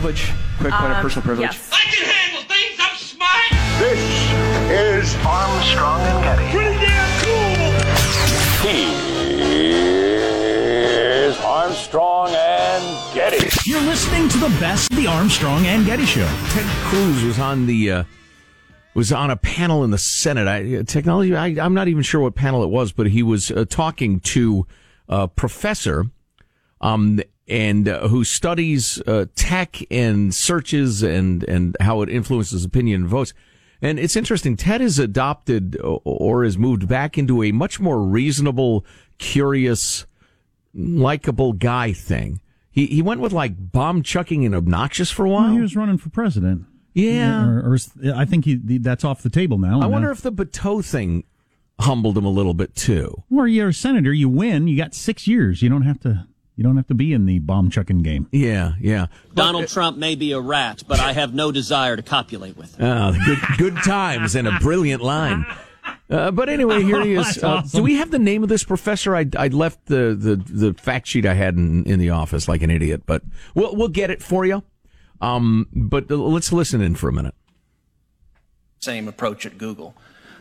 privilege? Quick point of Um, personal privilege. yes. I can handle things. I'm smart. This is Armstrong and Getty. Pretty damn cool. Here's Armstrong and Getty. You're listening to the best of the Armstrong and Getty Show. Ted Cruz was on the uh, was on a panel in the Senate. I, uh, technology. I, I'm not even sure what panel it was, but he was uh, talking to a professor, um, and uh, who studies uh, tech and searches and and how it influences opinion and votes. And it's interesting. Ted has adopted or- or has moved back into a much more reasonable, curious, likable guy thing. He he went with like bomb chucking and obnoxious for a while. Well, he was running for president. Yeah. Or, or I think he, that's off the table now. I wonder uh, if the Beto thing humbled him a little bit too. Well, you're a senator. You win. You got six years. You don't have to. You don't have to be in the bomb chucking game. Yeah, yeah. Donald Trump may be a rat, but I have no desire to copulate with him. Ah, good good times and a brilliant line. Uh, but anyway, here he is. Uh, awesome. Do we have the name of this professor? I, I left the, the, the fact sheet I had in, in the office like an idiot, but we'll we'll get it for you. Um, but let's listen in for a minute. Same approach at Google.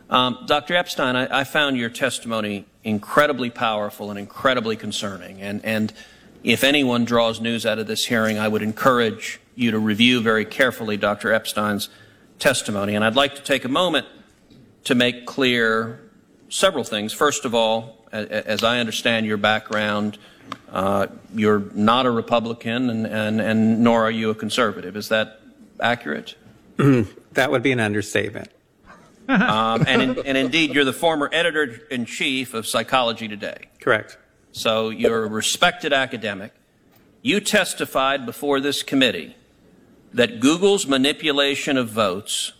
Um, Dr. Epstein, I, I found your testimony incredibly powerful and incredibly concerning. And, and if anyone draws news out of this hearing, I would encourage you to review very carefully Dr. Epstein's testimony. And I'd like to take a moment to make clear several things. First of all, as I understand your background, uh, you're not a Republican and, and, and nor are you a conservative. Is that accurate? That would be an understatement. Um, and, in, and indeed, you're the former editor in chief of Psychology Today. Correct. So you're a respected academic. You testified before this committee that Google's manipulation of votes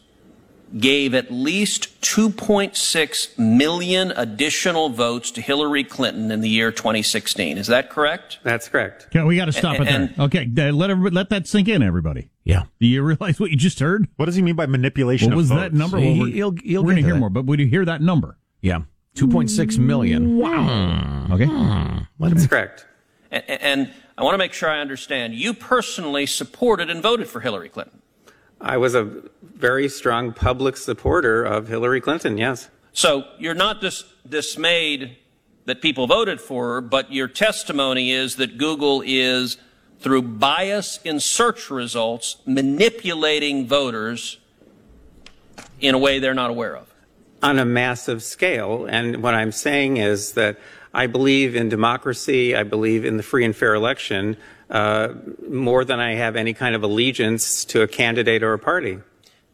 gave at least 2.6 million additional votes to Hillary Clinton in the year 2016. Is that correct? That's correct. Okay, we got to stop it And- there. Okay, let everybody, let that sink in, everybody. Yeah. Do you realize what you just heard? What does he mean by manipulation What of was votes? that number? He- Well, we're he'll- he'll we're gonna hear that. more, but would you hear that number? Yeah, two point six million. Wow. Hmm. Okay. Let him That's correct. A- And I want to make sure I understand. You personally supported and voted for Hillary Clinton. I was a very strong public supporter of Hillary Clinton, yes. So you're not dis- dismayed that people voted for her, but your testimony is that Google is, through bias in search results, manipulating voters in a way they're not aware of. On a massive scale. And what I'm saying is that I believe in democracy. I believe in the free and fair election uh, more than I have any kind of allegiance to a candidate or a party.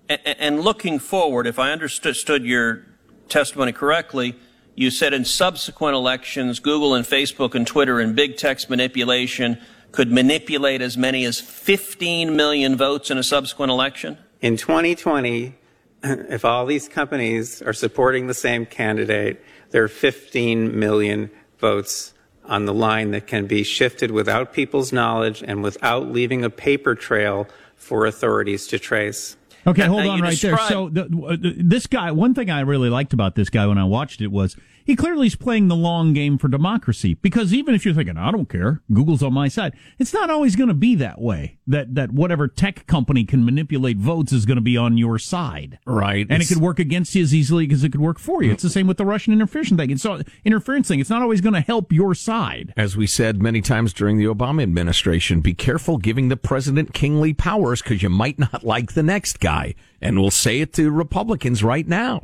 A- And looking forward, if I understood your testimony correctly, you said in subsequent elections, Google and Facebook and Twitter and big text manipulation could manipulate as many as 15 million votes in a subsequent election? In 2020, if all these companies are supporting the same candidate, there are 15 million votes on the line that can be shifted without people's knowledge and without leaving a paper trail for authorities to trace. Okay, hold now on you right there. So the, uh, this guy, one thing I really liked about this guy when I watched it was he clearly is playing the long game for democracy. Because even if you're thinking, I don't care, Google's on my side, it's not always going to be that way. That that whatever tech company can manipulate votes is going to be on your side, Right. And it could work against you as easily as it could work for you. It's the same with the Russian interference thing. It's all, interference thing. It's not always going to help your side. As we said many times during the Obama administration, be careful giving the president kingly powers because you might not like the next guy. And we'll say it to Republicans right now.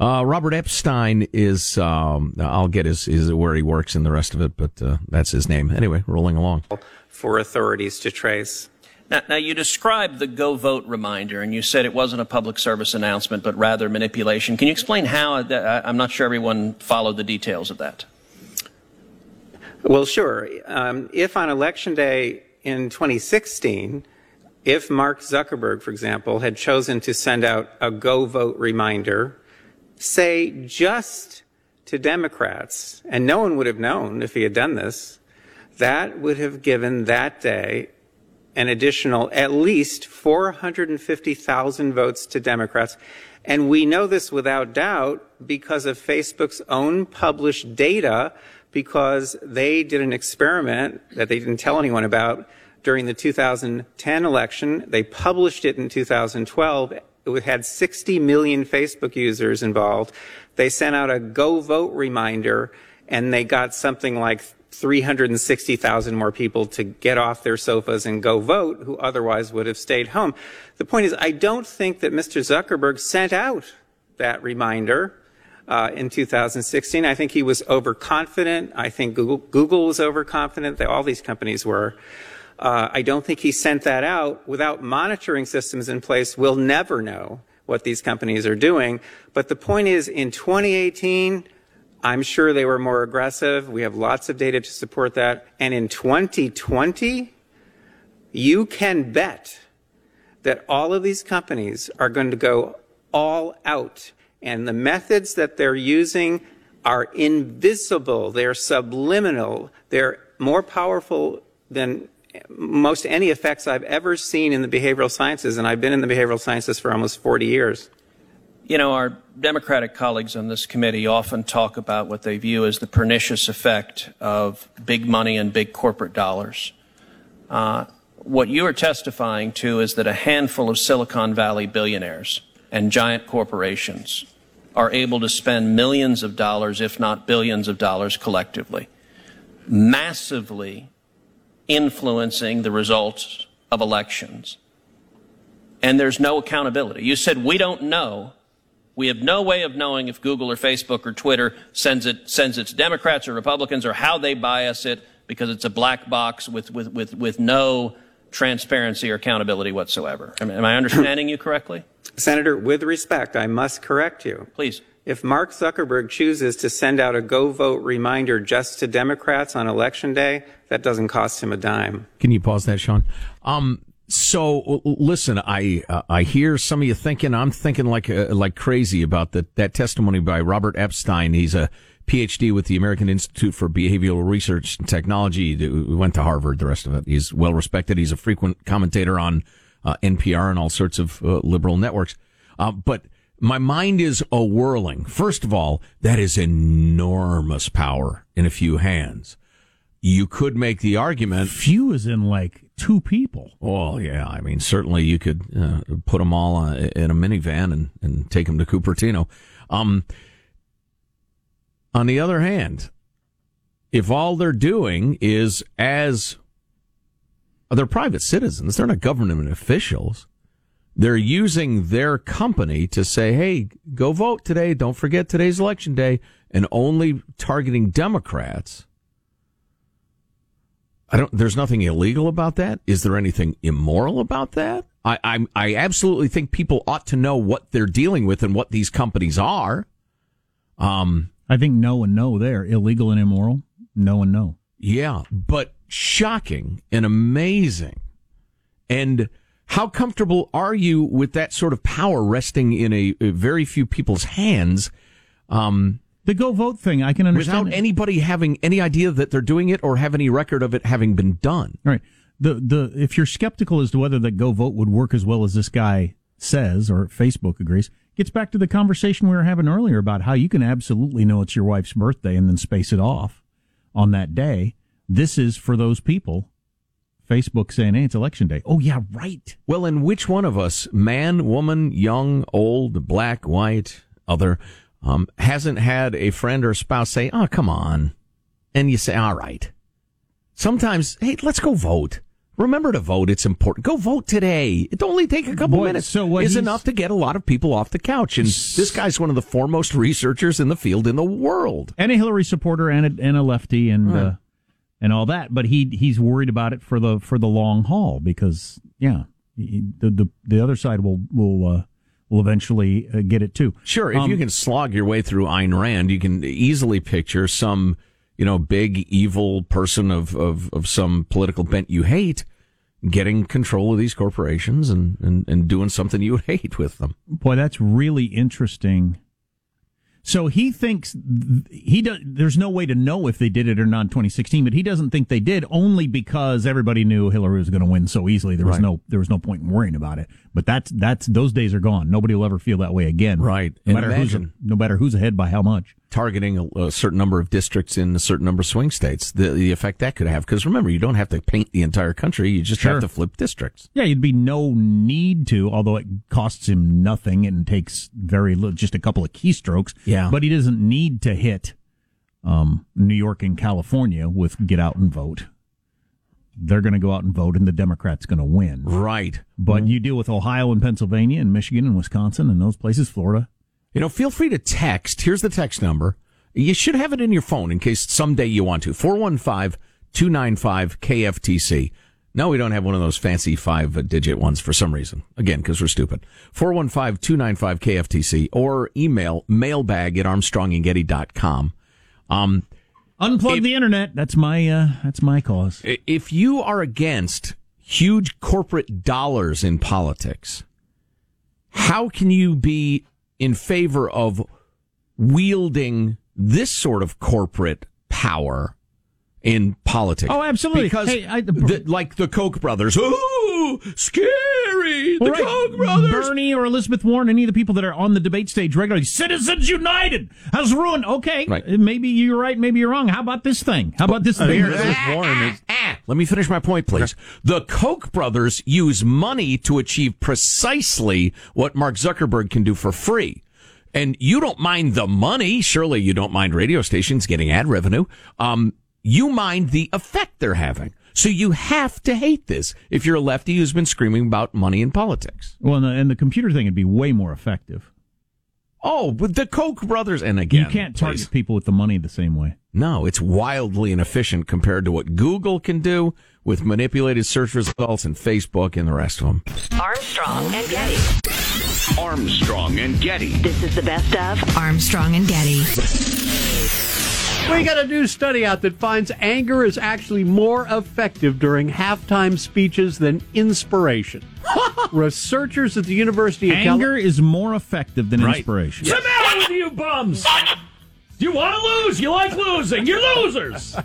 Uh, Robert Epstein is, um, I'll get his, his, where he works and the rest of it, but, uh, that's his name. Anyway, rolling along. For authorities to trace. Now, now, you described the Go Vote reminder, and you said it wasn't a public service announcement, but rather manipulation. Can you explain how? I- I'm not sure everyone followed the details of that. Well, sure. Um, if on election day in 2016, if Mark Zuckerberg, for example, had chosen to send out a go vote reminder, say just to Democrats, and no one would have known if he had done this, that would have given that day an additional at least 450,000 votes to Democrats. And we know this without doubt because of Facebook's own published data, because they did an experiment that they didn't tell anyone about during the 2010 election. They published it in 2012. It had 60 million Facebook users involved. They sent out a go vote reminder and they got something like 360,000 more people to get off their sofas and go vote who otherwise would have stayed home. The point is, I don't think that Mr. Zuckerberg sent out that reminder uh, in 2016. I think he was overconfident. I think Google, Google was overconfident. They, all these companies were. Uh, I don't think he sent that out without monitoring systems in place. We'll never know what these companies are doing. But the point is, in 2018, I'm sure they were more aggressive. We have lots of data to support that. And in 2020, you can bet that all of these companies are going to go all out. And the methods that they're using are invisible. They're subliminal. They're more powerful than most any effects I've ever seen in the behavioral sciences. And I've been in the behavioral sciences for almost 40 years. You know, our Democratic colleagues on this committee often talk about what they view as the pernicious effect of big money and big corporate dollars. Uh, what you are testifying to is that a handful of Silicon Valley billionaires and giant corporations are able to spend millions of dollars, if not billions of dollars collectively, massively influencing the results of elections. And there's no accountability. You said we don't know we have no way of knowing if Google or Facebook or Twitter sends it, sends it to Democrats or Republicans or how they bias it because it's a black box with, with, with, with no transparency or accountability whatsoever. Am, am I understanding you correctly? Senator, with respect, I must correct you. Please. If Mark Zuckerberg chooses to send out a go vote reminder just to Democrats on election day, that doesn't cost him a dime. Can you pause that, Sean? Um, so listen, I uh, I hear some of you thinking I'm thinking like uh, like crazy about that that testimony by Robert Epstein. He's a PhD with the American Institute for Behavioral Research and Technology. We went to Harvard. The rest of it. He's well respected. He's a frequent commentator on uh, NPR and all sorts of uh, liberal networks. Uh, but my mind is a whirling. First of all, that is enormous power in a few hands. You could make the argument. Few is in like two people. Well, yeah. I mean, certainly you could uh, put them all uh, in a minivan and, and take them to Cupertino. Um, on the other hand, if all they're doing is as they're private citizens, they're not government officials. They're using their company to say, hey, go vote today. Don't forget today's election day and only targeting Democrats I don't. There's nothing illegal about that. Is there anything immoral about that? I, I, I absolutely think people ought to know what they're dealing with and what these companies are. Um, I think no and no there, illegal and immoral. No and no. Yeah, but shocking and amazing. And how comfortable are you with that sort of power resting in a, a very few people's hands? Um, the go vote thing, I can understand. Without anybody having any idea that they're doing it or have any record of it having been done. Right. The the if you're skeptical as to whether that go vote would work as well as this guy says or Facebook agrees, gets back to the conversation we were having earlier about how you can absolutely know it's your wife's birthday and then space it off on that day. This is for those people. Facebook saying, "Hey, it's election day." Oh yeah, right. Well, and which one of us, man, woman, young, old, black, white, other, um, hasn't had a friend or spouse say, "Oh, come on," and you say, "All right." Sometimes, hey, let's go vote. Remember to vote. It's important. Go vote today. It only take a couple Boy, minutes. So is enough to get a lot of people off the couch. And this guy's one of the foremost researchers in the field in the world, and a Hillary supporter, and a, and a lefty, and uh, and all that. But he he's worried about it for the for the long haul because yeah, he, the the the other side will will. Uh, will eventually uh, get it too. Sure, if um, you can slog your way through Ayn Rand, you can easily picture some, you know, big evil person of, of, of some political bent you hate getting control of these corporations and, and, and doing something you hate with them. Boy, that's really interesting so he thinks he does. There's no way to know if they did it or not in 2016, but he doesn't think they did only because everybody knew Hillary was going to win so easily. There was right. no there was no point in worrying about it. But that's that's those days are gone. Nobody will ever feel that way again. Right. No matter who's no matter who's ahead by how much. Targeting a, a certain number of districts in a certain number of swing states, the, the effect that could have. Because remember, you don't have to paint the entire country; you just Sure. have to flip districts. Yeah, you'd be no need to, although it costs him nothing and takes very little, just a couple of keystrokes. Yeah. But he doesn't need to hit um, New York and California with get out and vote. They're going to go out and vote, and the Democrats going to win. Right. But you deal with Ohio and Pennsylvania and Michigan and Wisconsin and those places, Florida. You know, feel free to text. Here's the text number. You should have it in your phone in case someday you want to. 415 295 KFTC. No, we don't have one of those fancy five digit ones for some reason. Again, because we're stupid. 415 295 KFTC or email mailbag at armstrongandgetty.com. Um, Unplug If- the internet. That's my uh, that's my cause. if you are against huge corporate dollars in politics, how can you be in favor of wielding this sort of corporate power in politics? Oh, absolutely. Because Hey, I- the- like the Koch brothers, oh, scary, the right. Koch brothers. Bernie or Elizabeth Warren, any of the people that are on the debate stage regularly, Citizens United has ruined. Okay, Right. maybe you're right, maybe you're wrong. How about this thing? How about this thing? Ah, Let me finish my point, please. The Koch brothers use money to achieve precisely what Mark Zuckerberg can do for free. And you don't mind the money. Surely you don't mind radio stations getting ad revenue. Um, you mind the effect they're having. So you have to hate this if you're a lefty who's been screaming about money in politics. Well, and the, and the computer thing would be way more effective. Oh, but the Koch brothers, and again, you can't target please. people with the money the same way. No, it's wildly inefficient compared to what Google can do with manipulated search results and Facebook and the rest of them. Armstrong and Getty. Armstrong and Getty. This is the best of Armstrong and Getty. We got a new study out that finds anger is actually more effective during halftime speeches than inspiration. Researchers at the University of Anger is more effective than inspiration. What's the matter with you bums? You want to lose? You like losing? You're losers.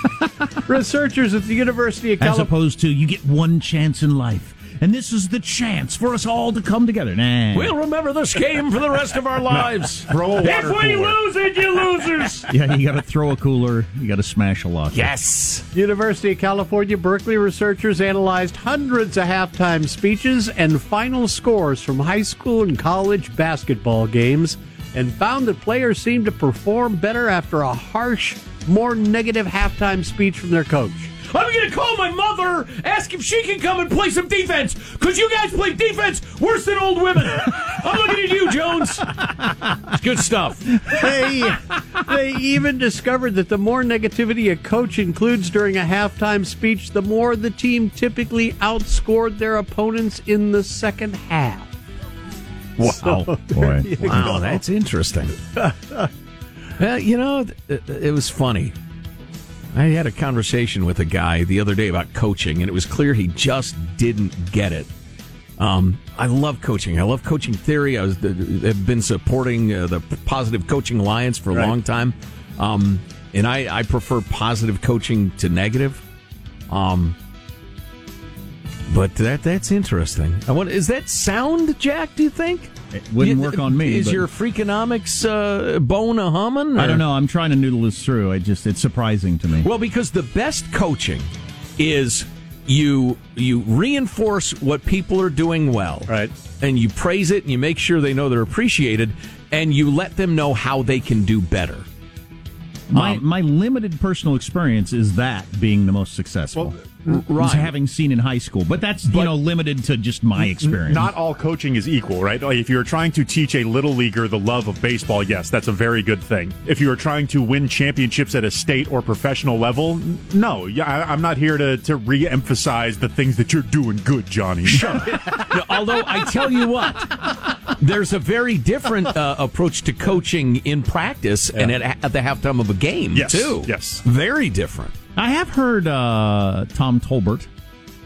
Researchers at the University of As opposed to you get one chance in life, and this is the chance for us all to come together. Nah. We'll remember this game for the rest of our lives. Throw a If we cooler. lose it, you losers. yeah, you got to throw a cooler. You got to smash a locker. Yes. University of California, Berkeley researchers analyzed hundreds of halftime speeches and final scores from high school and college basketball games and found that players seemed to perform better after a harsh, more negative halftime speech from their coach. I'm going to call my mother, ask if she can come and play some defense, because you guys play defense worse than old women. I'm looking at you, Jones. It's good stuff. They, they even discovered that the more negativity a coach includes during a halftime speech, the more the team typically outscored their opponents in the second half. Wow, boy. Wow, that's interesting. well, you know, it, it was funny. I had a conversation with a guy the other day about coaching, and it was clear he just didn't get it. Um, I love coaching. I love coaching theory. I was have been supporting uh, the Positive Coaching Alliance for a Right. long time, um, and I, I prefer positive coaching to negative. Um, but that that's interesting. I want, is that sound, Jack? Do you think? It wouldn't You- work on me. Is but- your freakonomics uh, bone a humming? I don't know. I'm trying to noodle this through. I just it's surprising to me. Well, because the best coaching is you you reinforce what people are doing well, Right. And you praise it, and you make sure they know they're appreciated, and you let them know how they can do better. my um, my limited personal experience is that being the most successful. Right. Having seen in high school, but that's you know limited to just my experience. Not all coaching is equal, right? Like if you're trying to teach a little leaguer the love of baseball, yes, that's a very good thing. If you are trying to win championships at a state or professional level, no, yeah, I, I'm not here to, to re-emphasize the things that you're doing good, Johnny. No, although I tell you what, there's a very different uh, approach to coaching in practice and at, at the halftime of a game Yes, too. yes. very different. I have heard uh, Tom Tolbert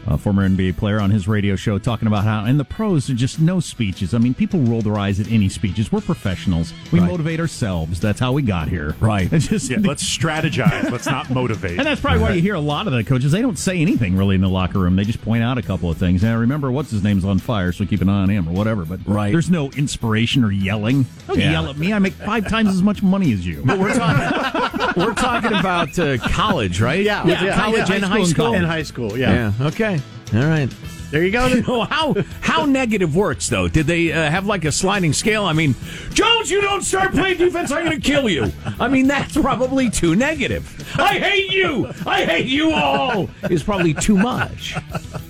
a former NBA player, on his radio show talking about how in the pros are just no speeches. I mean, people roll their eyes at any speeches. We're professionals. We Right. motivate ourselves. That's how we got here. Right. It's just, Yeah, let's strategize. Let's not motivate. and that's probably why you hear a lot of the coaches. They don't say anything really in the locker room. They just point out a couple of things. Now, remember, what's his name's on fire, so keep an eye on him or whatever. But Right. there's no inspiration or yelling. Don't Yeah. yell at me. I make five times as much money as you. But we're talking we're talking about uh, college, right? Yeah, yeah, yeah, college yeah, and high high school school. In high school, yeah. Yeah. Okay. All right. There you go. You know how how negative works though? Did they uh, have like a sliding scale? I mean, Jones, you don't start playing defense, I'm going to kill you. I mean, that's probably too negative. I hate you. I hate you all. Is probably too much.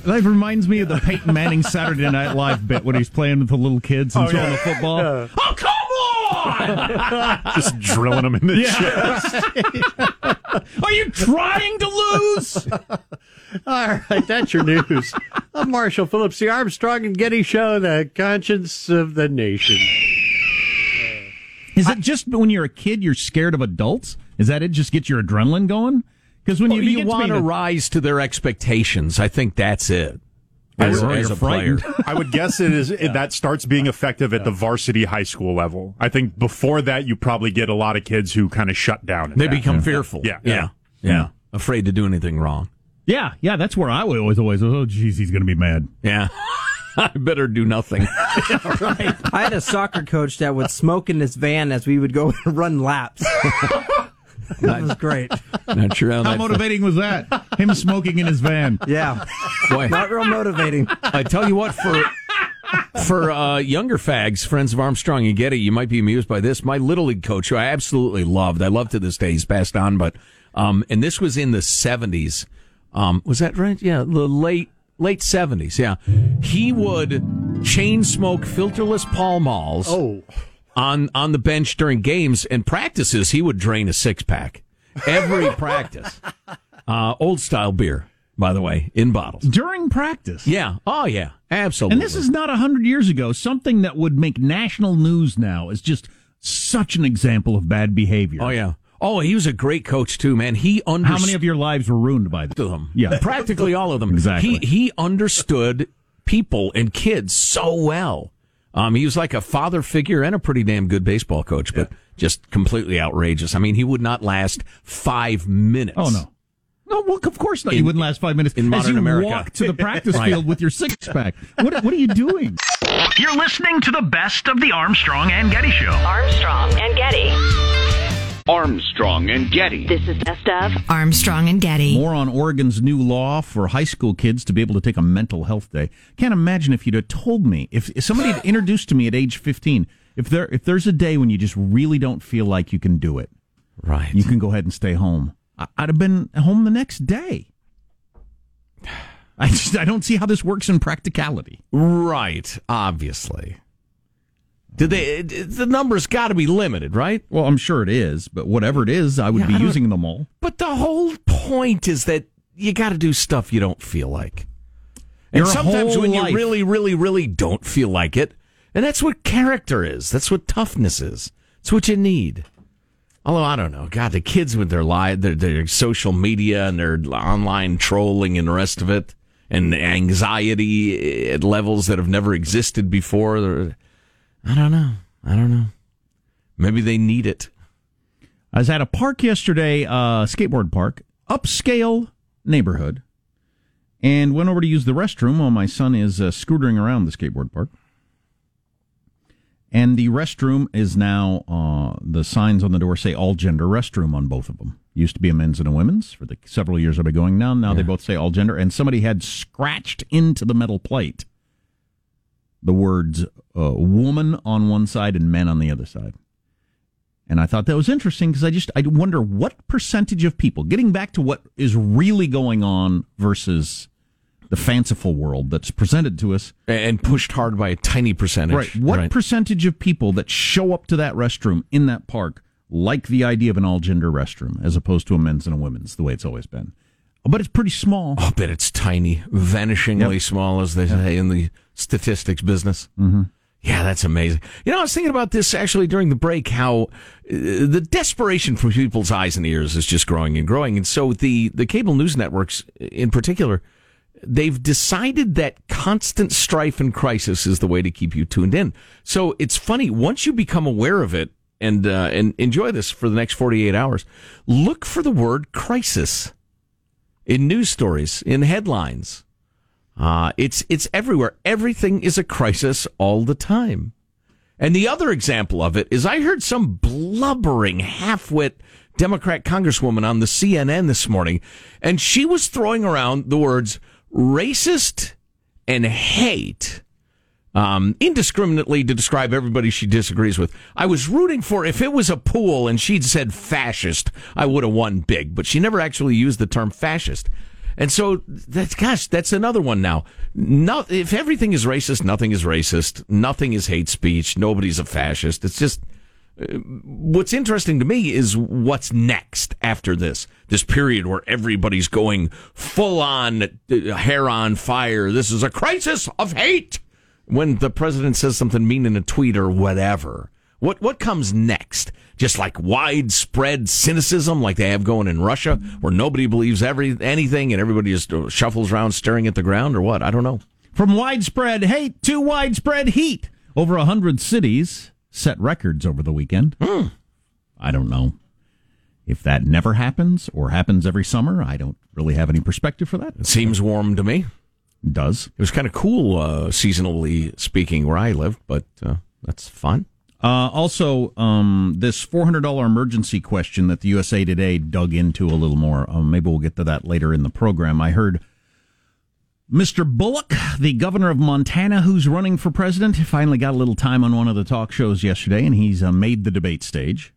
That reminds me of the Peyton Manning Saturday Night Live bit when he's playing with the little kids and Oh, throwing yeah. the football. Yeah. Oh come on! Just drilling them in the chest. Are you trying to lose? All right, that's your news. I'm Marshall Phillips, the Armstrong and Getty Show, the conscience of the nation. Is it just when you're a kid you're scared of adults? Is that it? Just get your adrenaline going? Because when you, Well, you want to rise to their expectations. I think that's it. As, Or as a player. frightened. I would guess it is it, that starts being effective at the varsity high school level. I think before that, you probably get a lot of kids who kind of shut down. They that. become fearful. Yeah. yeah, yeah, Afraid to do anything wrong. yeah, yeah, that's where I always always oh geez he's gonna be mad. Yeah, I better do nothing. right. I had a soccer coach that would smoke in his van as we would go and run laps. that was great. Not sure how, How that motivating was that? Him smoking in his van. Yeah, Boy, not real motivating. I tell you what, for for uh, younger fags, friends of Armstrong and Getty, you might be amused by this. My little league coach, who I absolutely loved, I love to this day. He's passed on, but um, and this was in the seventies. Um, was that right? Yeah, the late late seventies. Yeah, he would chain smoke filterless Pall Malls. Oh. on on the bench during games and practices. He would drain a six pack every practice. Uh, old style beer, by the way, in bottles. During practice. Yeah. Oh, yeah. Absolutely. And this is not a hundred years ago. Something that would make national news now is just such an example of bad behavior. Oh, yeah. Oh, he was a great coach too, man. He understood How many of your lives were ruined by them. Yeah. practically all of them. Exactly. He he understood people and kids so well. Um, he was like a father figure and a pretty damn good baseball coach, but just completely outrageous. I mean, he would not last five minutes. Oh no. No, well, of course not. you wouldn't last five minutes in modern as you America. walk to the practice Right. field with your six pack. What, what are you doing? You're listening to the best of the Armstrong and Getty Show. Armstrong and Getty. Armstrong and Getty. This is Best of Armstrong and Getty. More on Oregon's new law for high school kids to be able to take a mental health day. Can't imagine if you'd have told me if, if somebody had introduced to me at age fifteen if there if there's a day when you just really don't feel like you can do it, Right. you can go ahead and stay home. I- I'd have been home the next day. I just I don't see how this works in practicality. Right. Obviously. Did they? The numbers got to be limited, right? Well, I'm sure it is, but whatever it is, I would Yeah, be I using them all. But the whole point is that you got to do stuff you don't feel like. And Your sometimes when life. you really, really, really don't feel like it, and that's what character is. That's what toughness is. It's what you need. Although I don't know, God, the kids with their live, their, their social media and their online trolling and the rest of it, and anxiety at levels that have never existed before. I don't know. I don't know. Maybe they need it. I was at a park yesterday, uh, skateboard park, upscale neighborhood, and went over to use the restroom while my son is uh, scootering around the skateboard park. And the restroom is now, uh, the signs on the door say all gender restroom on both of them. Used to be a men's and a women's for the several years I've been going now. Now they both say all gender. And somebody had scratched into the metal plate the words uh, woman on one side and men on the other side. And I thought that was interesting because I just I wonder what percentage of people getting back to what is really going on versus the fanciful world that's presented to us. And pushed hard by a tiny percentage. Right. What percentage of people that show up to that restroom in that park like the idea of an all gender restroom as opposed to a men's and a women's the way it's always been? But it's pretty small. I'll bet it's tiny, vanishingly Yep. small, as they say in the statistics business. Mm-hmm. Yeah, that's amazing. You know, I was thinking about this actually during the break. How uh, the desperation from people's eyes and ears is just growing and growing, and so the the cable news networks, in particular, they've decided that constant strife and crisis is the way to keep you tuned in. So it's funny once you become aware of it and uh, and enjoy this for the next 48 hours. Look for the word crisis in news stories, in headlines. Uh, it's it's everywhere. Everything is a crisis all the time. And the other example of it is I heard some blubbering half-wit Democrat congresswoman on the CNN this morning, and she was throwing around the words racist and hate um, indiscriminately to describe everybody she disagrees with. I was rooting for if it was a pool and she'd said fascist, I would have won big, but she never actually used the term fascist. And so that's gosh, that's another one now. No, if everything is racist, nothing is racist. Nothing is hate speech. Nobody's a fascist. It's just what's interesting to me is what's next after this. This period where everybody's going full on uh, hair on fire. This is a crisis of hate. When the president says something mean in a tweet or whatever. What what comes next? Just like widespread cynicism, like they have going in Russia, where nobody believes every anything and everybody just shuffles around staring at the ground, or what? I don't know. From widespread hate to widespread heat, over a hundred cities set records over the weekend. Hmm. I don't know if that never happens or happens every summer. I don't really have any perspective for that. It seems warm to me. It does. It was kind of cool, uh, seasonally speaking, where I lived, but uh, that's fun. Uh, also, um, this $400 emergency question that the USA Today dug into a little more. Um, maybe we'll get to that later in the program. I heard Mr. Bullock, the governor of Montana, who's running for president, finally got a little time on one of the talk shows yesterday, and he's uh, made the debate stage.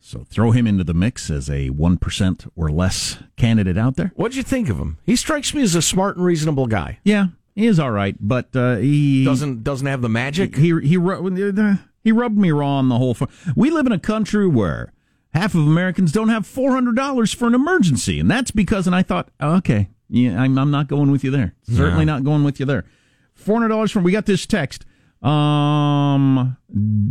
So throw him into the mix as a 1% or less candidate out there. What'd you think of him? He strikes me as a smart and reasonable guy. Yeah, he is all right, but uh, he doesn't doesn't have the magic. He he he, he rubbed me raw on the whole. We live in a country where half of Americans don't have four hundred dollars for an emergency, and that's because. And I thought, okay, yeah, I'm, I'm not going with you there. Certainly not going with you there. Four hundred dollars from. We got this text. Um,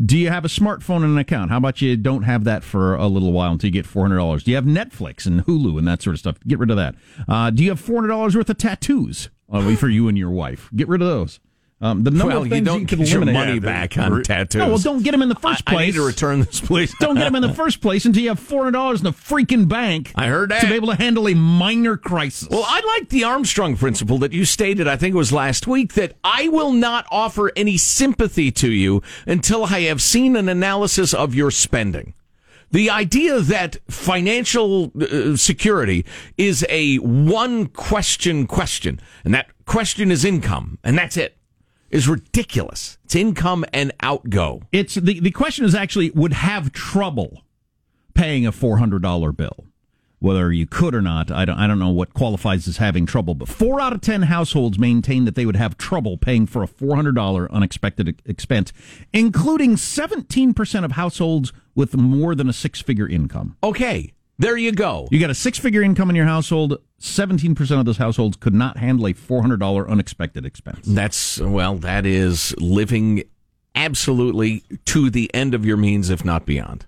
do you have a smartphone and an account? How about you don't have that for a little while until you get four hundred dollars? Do you have Netflix and Hulu and that sort of stuff? Get rid of that. Uh, do you have four hundred dollars worth of tattoos uh, for you and your wife? Get rid of those. Um, the number well, of things you don't you can get your eliminate. money back on tattoos. No, well, don't get them in the first I- place. I need to return this, please. don't get them in the first place until you have four hundred dollars in the freaking bank. I heard that. to be able to handle a minor crisis. Well, I like the Armstrong principle that you stated, I think it was last week, that I will not offer any sympathy to you until I have seen an analysis of your spending. The idea that financial uh, security is a one question question, and that question is income, and that's it, is ridiculous. It's income and outgo. It's the the question is actually would have trouble paying a four hundred dollar bill. Whether you could or not, I don't I don't know what qualifies as having trouble, but four out of ten households maintain that they would have trouble paying for a four hundred dollar unexpected expense, including seventeen percent of households with more than a six figure income. Okay, there you go. You got a six figure income in your household, seventeen percent of those households could not handle a four hundred dollar unexpected expense. That's, well, that is living absolutely to the end of your means, if not beyond,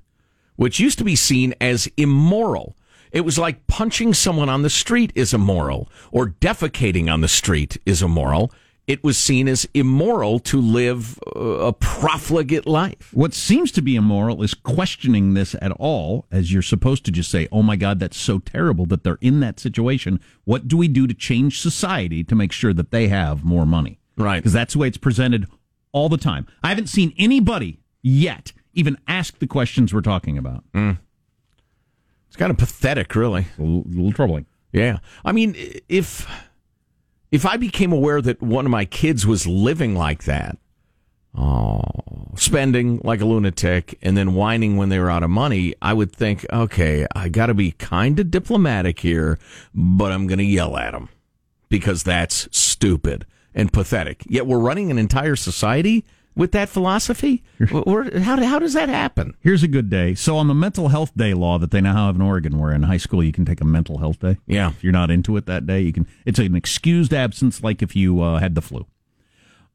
which used to be seen as immoral. It was like punching someone on the street is immoral, or defecating on the street is immoral. It was seen as immoral to live uh, a profligate life. What seems to be immoral is questioning this at all, as you're supposed to just say, oh my God, that's so terrible that they're in that situation. What do we do to change society to make sure that they have more money? Right. Because that's the way it's presented all the time. I haven't seen anybody yet even ask the questions we're talking about. It's kind of pathetic, really. A little, little troubling. Yeah. I mean, if if I became aware that one of my kids was living like that, oh, spending like a lunatic and then whining when they were out of money, I would think, okay, I got to be kind of diplomatic here, but I'm going to yell at them because that's stupid and pathetic. Yet we're running an entire society with that philosophy. Where- How, how does that happen? Here's a good day. So on the mental health day law that they now have in Oregon, where in high school you can take a mental health day. Yeah. If you're not into it that day, you can. It's an excused absence, like if you uh, had the flu.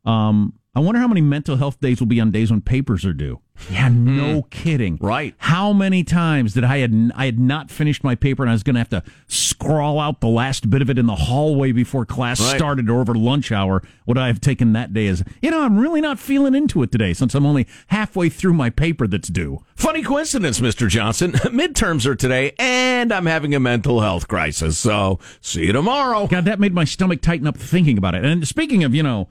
Um, I wonder how many mental health days will be on days when papers are due. Yeah, hmm. no kidding. Right. How many times did I had I had not finished my paper and I was going to have to scrawl out the last bit of it in the hallway before class Right. started or over lunch hour? Would I have taken that day as you know? I'm really not feeling into it today since I'm only halfway through my paper that's due. Funny coincidence, Mr. Johnson. Midterms are today, and I'm having a mental health crisis. So, see you tomorrow. God, that made my stomach tighten up thinking about it. And speaking of, you know,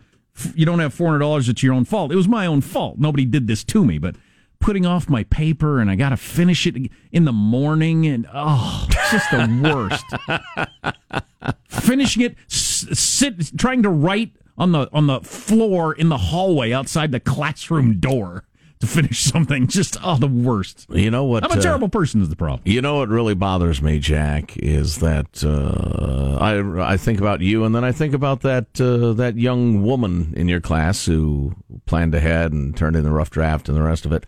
you don't have four hundred dollars. It's your own fault. It was my own fault. Nobody did this to me, but putting off my paper and I got to finish it in the morning, and oh, it's just the worst. Finishing it, sit trying to write on the on the floor in the hallway outside the classroom door to finish something. Just oh, the worst. You know what? I'm a uh, terrible person. Is the problem? You know what really bothers me, Jack, is that uh, I I think about you, and then I think about that uh, that young woman in your class who planned ahead and turned in the rough draft and the rest of it,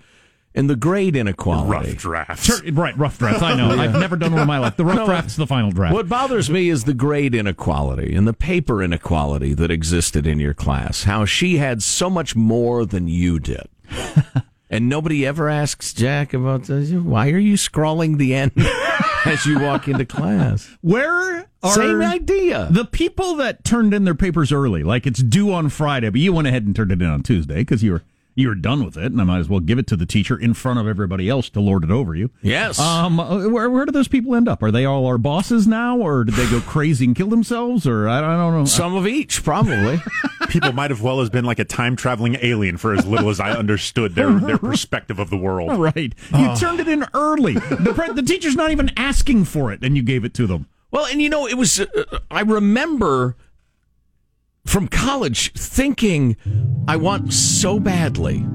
and the grade inequality. Rough drafts. Sure, right, rough draft. I know. I've never done one in my life. The rough No, draft's the final draft. What bothers me is the grade inequality and the paper inequality that existed in your class. How she had so much more than you did. and nobody ever asks Jack about this. Why are you scrawling the end as you walk into class? Where are Same idea. the people that turned in their papers early? Like it's due on Friday, but you went ahead and turned it in on Tuesday because you were you were done with it, and I might as well give it to the teacher in front of everybody else to lord it over you. Yes. Um, uh, where where do those people end up? Are they all our bosses now, or did they go crazy and kill themselves, or I don't, I don't know. Some of each, probably. People might have well as been like a time traveling alien for as little as I understood their, their perspective of the world. Right, you turned it in early. The pre- the teacher's not even asking for it, and you gave it to them. Well, and you know, it was, uh, I remember from college thinking, I want so badly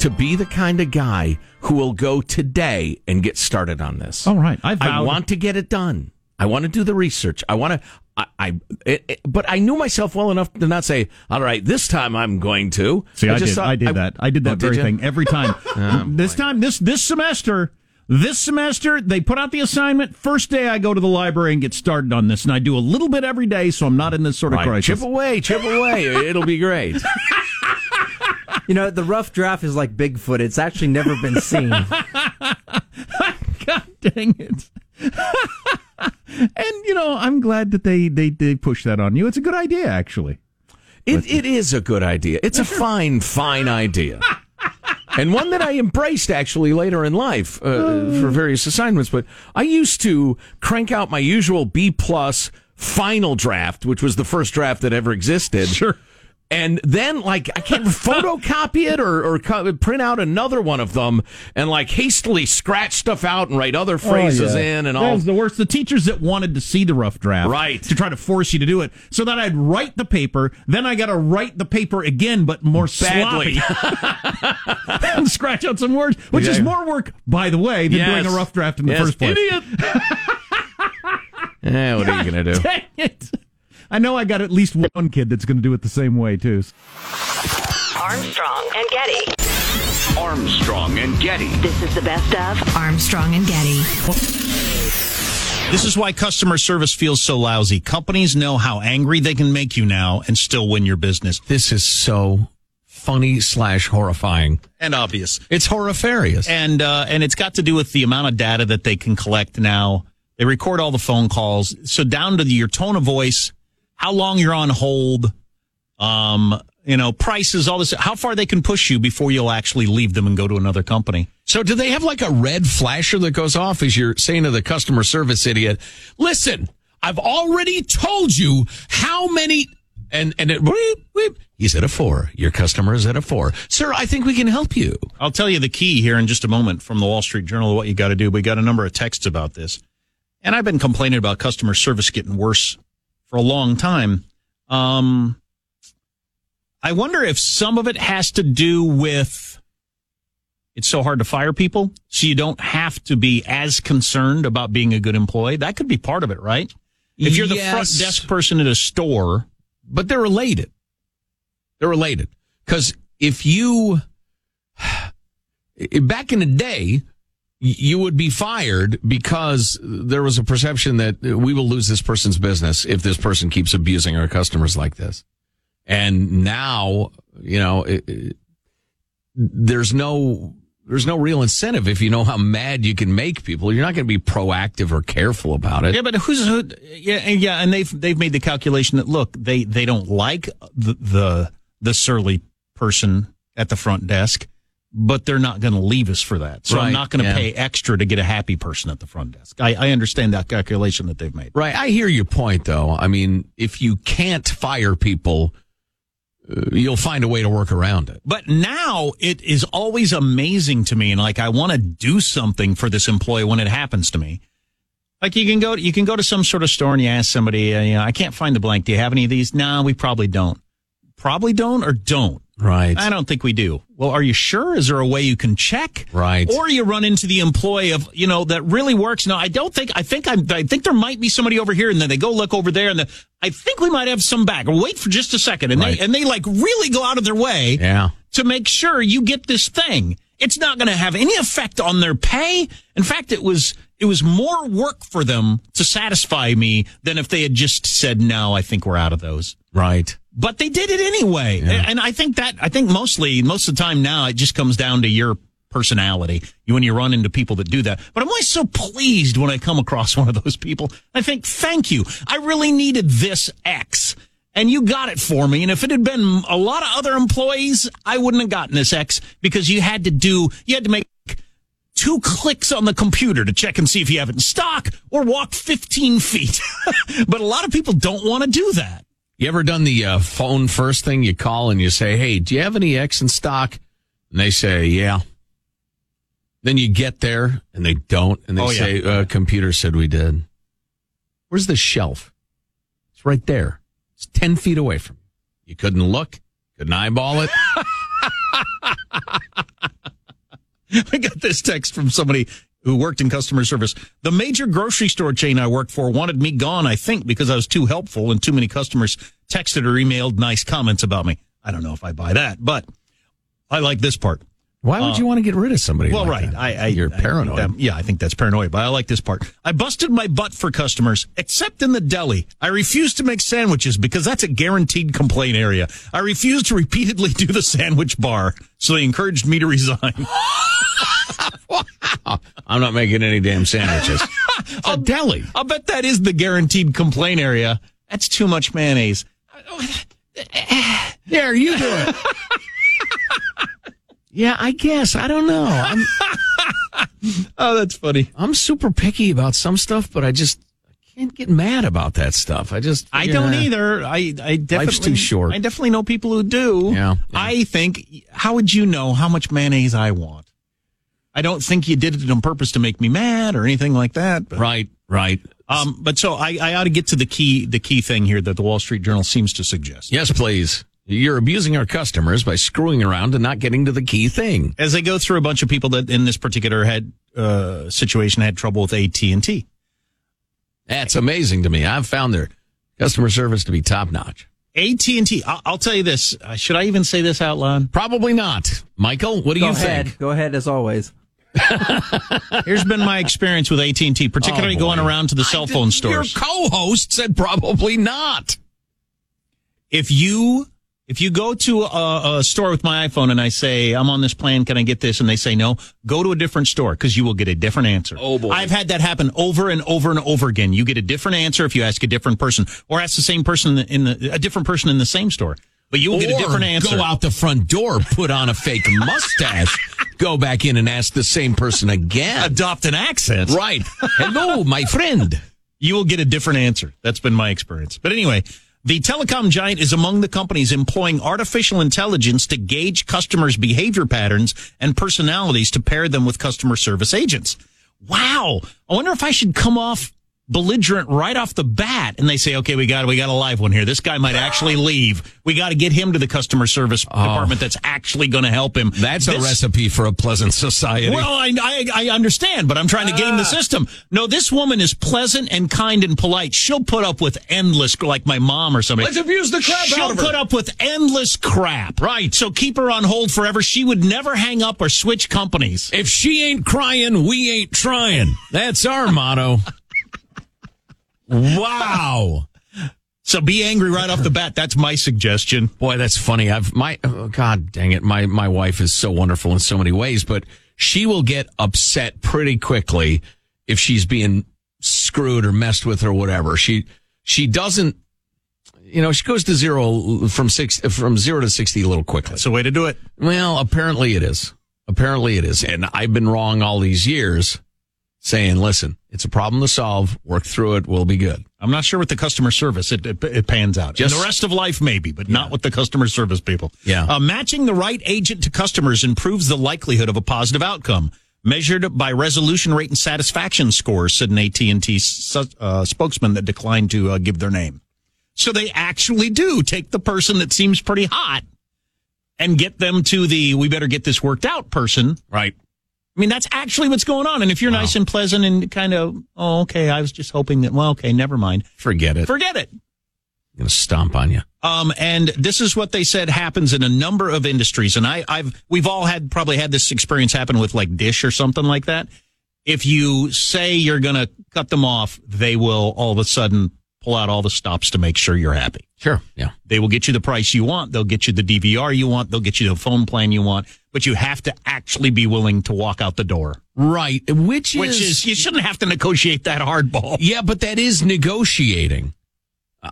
to be the kind of guy who will go today and get started on this. All right, I I want to get it done. I want to do the research. I want to. I, I it, it- but I knew myself well enough to not say, "All right, this time I'm going to." See, I, just did. thought- I did that. I did Oh, that very you? thing every time. Oh, this time, this this semester, this semester, they put out the assignment. First day, I go to the library and get started on this, and I do a little bit every day, so I'm not in this sort of Right, crisis. chip away, chip away. It'll be great. You know, the rough draft is like Bigfoot. It's actually never been seen. God dang it! and you know, I'm glad that they they they push that on you. It's a good idea, actually. It, it is a good idea. It's a fine, fine idea. And one that I embraced actually later in life uh, for various assignments. But I used to crank out my usual B plus final draft, which was the first draft that ever existed. Sure. And then, like, I can't photocopy it or, or co- print out another one of them and, like, hastily scratch stuff out and write other phrases in and Oh, That all. was the worst. The teachers that wanted to see the rough draft, Right. to try to force you to do it, so that I'd write the paper, then I got to write the paper again, but more Badly. sloppy, and scratch out some words, which is more work, by the way, than doing Yes. a rough draft in the Yes, first place. Idiot. Eh, what are you going to do? Dang it! I know I got at least one kid that's going to do it the same way too. Armstrong and Getty. Armstrong and Getty. This is the best of Armstrong and Getty. This is why customer service feels so lousy. Companies know how angry they can make you now and still win your business. This is so funny slash horrifying. And obvious. It's horrifarious. And uh, and it's got to do with the amount of data that they can collect now. They record all the phone calls. So down to the, your tone of voice, how long you're on hold, um, you know, prices, all this, how far they can push you before you'll actually leave them and go to another company. So do they have like a red flasher that goes off as you're saying to the customer service idiot, listen, I've already told you how many and and it weep, weep. he's at a four. Your customer is at a four. Sir, I think we can help you. I'll tell you the key here in just a moment from the Wall Street Journal of what you got to do. We got a number of texts about this. And I've been complaining about customer service getting worse for a long time. Um, I wonder if some of it has to do with it's so hard to fire people, so you don't have to be as concerned about being a good employee. That could be part of it, right? If you're the front desk person at a store, But they're related. They're related. Because if you, back in the day, you would be fired because there was a perception that we will lose this person's business if this person keeps abusing our customers like this. And now, you know, it, it- there's no there's no real incentive if you know how mad you can make people. You're not going to be proactive or careful about it. Yeah, but who's who? Yeah, and yeah, and they've they've made the calculation that look, they they don't like the the, the surly person at the front desk, but they're not going to leave us for that. So Right, I'm not going to yeah. pay extra to get a happy person at the front desk. I, I understand that calculation that they've made. Right. I hear your point, though. I mean, if you can't fire people, uh, you'll find a way to work around it. But now it is always amazing to me, and like I want to do something for this employee when it happens to me. Like you can go, you can go to some sort of store and you ask somebody, uh, you know, I can't find the blank. Do you have any of these? No, we probably don't. Probably don't or don't. Right. I don't think we do. Well, are you sure? Is there a way you can check? Right. Or you run into the employee of, you know, that really works. No, I don't think, I think I'm, I think there might be somebody over here and then they go look over there and the, I think we might have some back. Wait for just a second. And Right. they, and they like really go out of their way Yeah. to make sure you get this thing. It's not going to have any effect on their pay. In fact, it was, it was more work for them to satisfy me than if they had just said, no, I think we're out of those Right. But they did it anyway. And I think that, I think mostly, most of the time now, it just comes down to your personality you when you run into people that do that. But I'm always so pleased when I come across one of those people. I think, thank you. I really needed this X. And you got it for me. And if it had been a lot of other employees, I wouldn't have gotten this X because you had to do, you had to make two clicks on the computer to check and see if you have it in stock or walk 15 feet. but a lot of people don't want to do that. You ever done the uh, phone first thing? You call and you say, "Hey, do you have any X in stock?" And they say, "Yeah." Then you get there and they don't, and they Oh, yeah. say, uh, "Computer said we did." Where's the shelf? It's right there. It's ten feet away from you. You couldn't look, couldn't eyeball it. I got this text from somebody who worked in customer service. The major grocery store chain I worked for wanted me gone, I think, because I was too helpful and too many customers texted or emailed nice comments about me. I don't know if I buy that, but I like this part. Why would Uh, you want to get rid of somebody? Well, like right. that? I, I, You're I paranoid. that- yeah, I think that's paranoid, but I like this part. I busted my butt for customers, except in the deli. I refused to make sandwiches because that's a guaranteed complaint area. I refused to repeatedly do the sandwich bar, so they encouraged me to resign. I'm not making any damn sandwiches. It's a deli. I'll bet that is the guaranteed complaint area. That's too much mayonnaise. There, you do it. yeah, I guess. I don't know. I'm, Oh, that's funny. I'm super picky about some stuff, but I just I can't get mad about that stuff. I just I don't either. I, I definitely life's too short. I definitely know people who do. Yeah, yeah. I think. How would you know how much mayonnaise I want? I don't think you did it on purpose to make me mad or anything like that. But, Right, right. um, but so I, I ought to get to the key, the key thing here that the Wall Street Journal seems to suggest. Yes, please. You're abusing our customers by screwing around and not getting to the key thing. As they go through a bunch of people that in this particular had uh, situation had trouble with AT and T. That's amazing to me. I've found their customer service to be top notch. AT and T. I'll tell you this. Uh, should I even say this out loud? Probably not. Michael, what do Go you ahead. think? Go ahead as always. Here's been my experience with AT and T, particularly Oh, going around to the cell phone stores. Your co-host said probably not. if you if you go to a, a store with my iPhone and I say I'm on this plan, can I get this? And they say no, go to a different store because you will get a different answer. Oh, boy. I've had that happen over and over and over again. You get a different answer if you ask a different person, or ask the same person in the a different person in the same store, but you will get a different answer. Go out the front door, put on a fake mustache, go back in and ask the same person again. Adopt an accent. Right. Hello, my friend. you will get a different answer. That's been my experience. But anyway, the telecom giant is among the companies employing artificial intelligence to gauge customers' behavior patterns and personalities to pair them with customer service agents. Wow. I wonder if I should come off belligerent right off the bat and they say, okay, we got, we got a live one here. This guy might actually leave. We got to get him to the customer service oh. department that's actually going to help him. Oh. That's a recipe for a pleasant society. well, I, I I understand, but I'm trying to game the ah. system. No, this woman is pleasant and kind and polite. She'll put up with endless, like my mom or somebody. Let's abuse the crap She'll out of her. put up with endless crap. Right. So keep her on hold forever. She would never hang up or switch companies. if she ain't crying, we ain't trying. That's our motto. wow. So be angry right off the bat. That's my suggestion. Boy, that's funny. I've my oh, God dang it. My my wife is so wonderful in so many ways, but she will get upset pretty quickly if she's being screwed or messed with or whatever. She she doesn't you know, she goes to zero from six from zero to sixty a little quickly. That's the way to do it. Well, apparently it is. Apparently it is. And I've been wrong all these years saying, listen, it's a problem to solve. Work through it. We'll be good. I'm not sure with the customer service it it, it pans out. Just- In the rest of life, maybe, but not with the customer service people. Yeah. Uh, matching the right agent to customers improves the likelihood of a positive outcome. Measured by resolution rate and satisfaction scores, said an AT&T uh, spokesman that declined to uh, give their name. So they actually do take the person that seems pretty hot and get them to the we better get this worked out person. Right. I mean, that's actually what's going on. And if you're nice and pleasant and kind of, oh, okay, I was just hoping that, well, okay, never mind. Forget it. Forget it. I'm going to stomp on you. Um, and this is what they said happens in a number of industries. And I, I've, we've all had, probably had this experience happen with like Dish or something like that. If you say you're going to cut them off, they will all of a sudden pull out all the stops to make sure you're happy. Sure. Yeah. They will get you the price you want. They'll get you the DVR you want. They'll get you the phone plan you want, but you have to actually be willing to walk out the door. Right. Which is, Which is, you shouldn't have to negotiate that hardball. Yeah, but that is negotiating.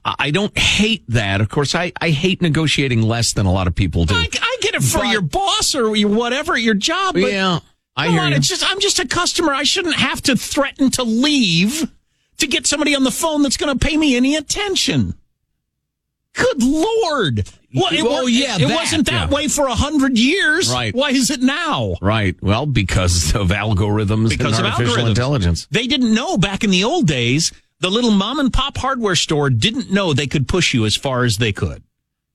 I don't hate that. Of course, I, I hate negotiating less than a lot of people do. I, I get it for But- your boss or your whatever, your job. But yeah, I hear on, you. it's just I'm just a customer. I shouldn't have to threaten to leave to get somebody on the phone that's going to pay me any attention. Good lord! Well, it, Oh, yeah, it that, wasn't that yeah. way for a hundred years. Right. Why is it now? Right. Well, because of algorithms Because and of artificial algorithms. intelligence. They didn't know back in the old days. The little mom and pop hardware store didn't know they could push you as far as they could,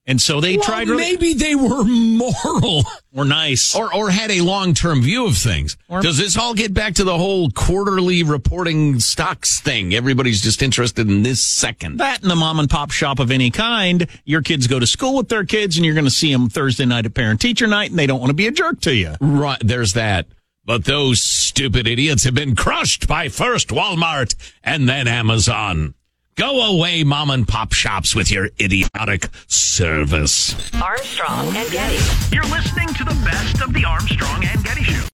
and so they Well, tried. Really, maybe they were moral or nice. or or had a long term view of things. Or- Does this all get back to the whole quarterly reporting stocks thing? Everybody's just interested in this second. That and the mom and pop shop of any kind. Your kids go to school with their kids, and you're going to see them Thursday night at parent teacher night, and they don't want to be a jerk to you. Right. There's that. But those stupid idiots have been crushed by first Walmart and then Amazon. Go away, mom and pop shops, with your idiotic service. Armstrong and Getty. You're listening to the best of the Armstrong and Getty Show.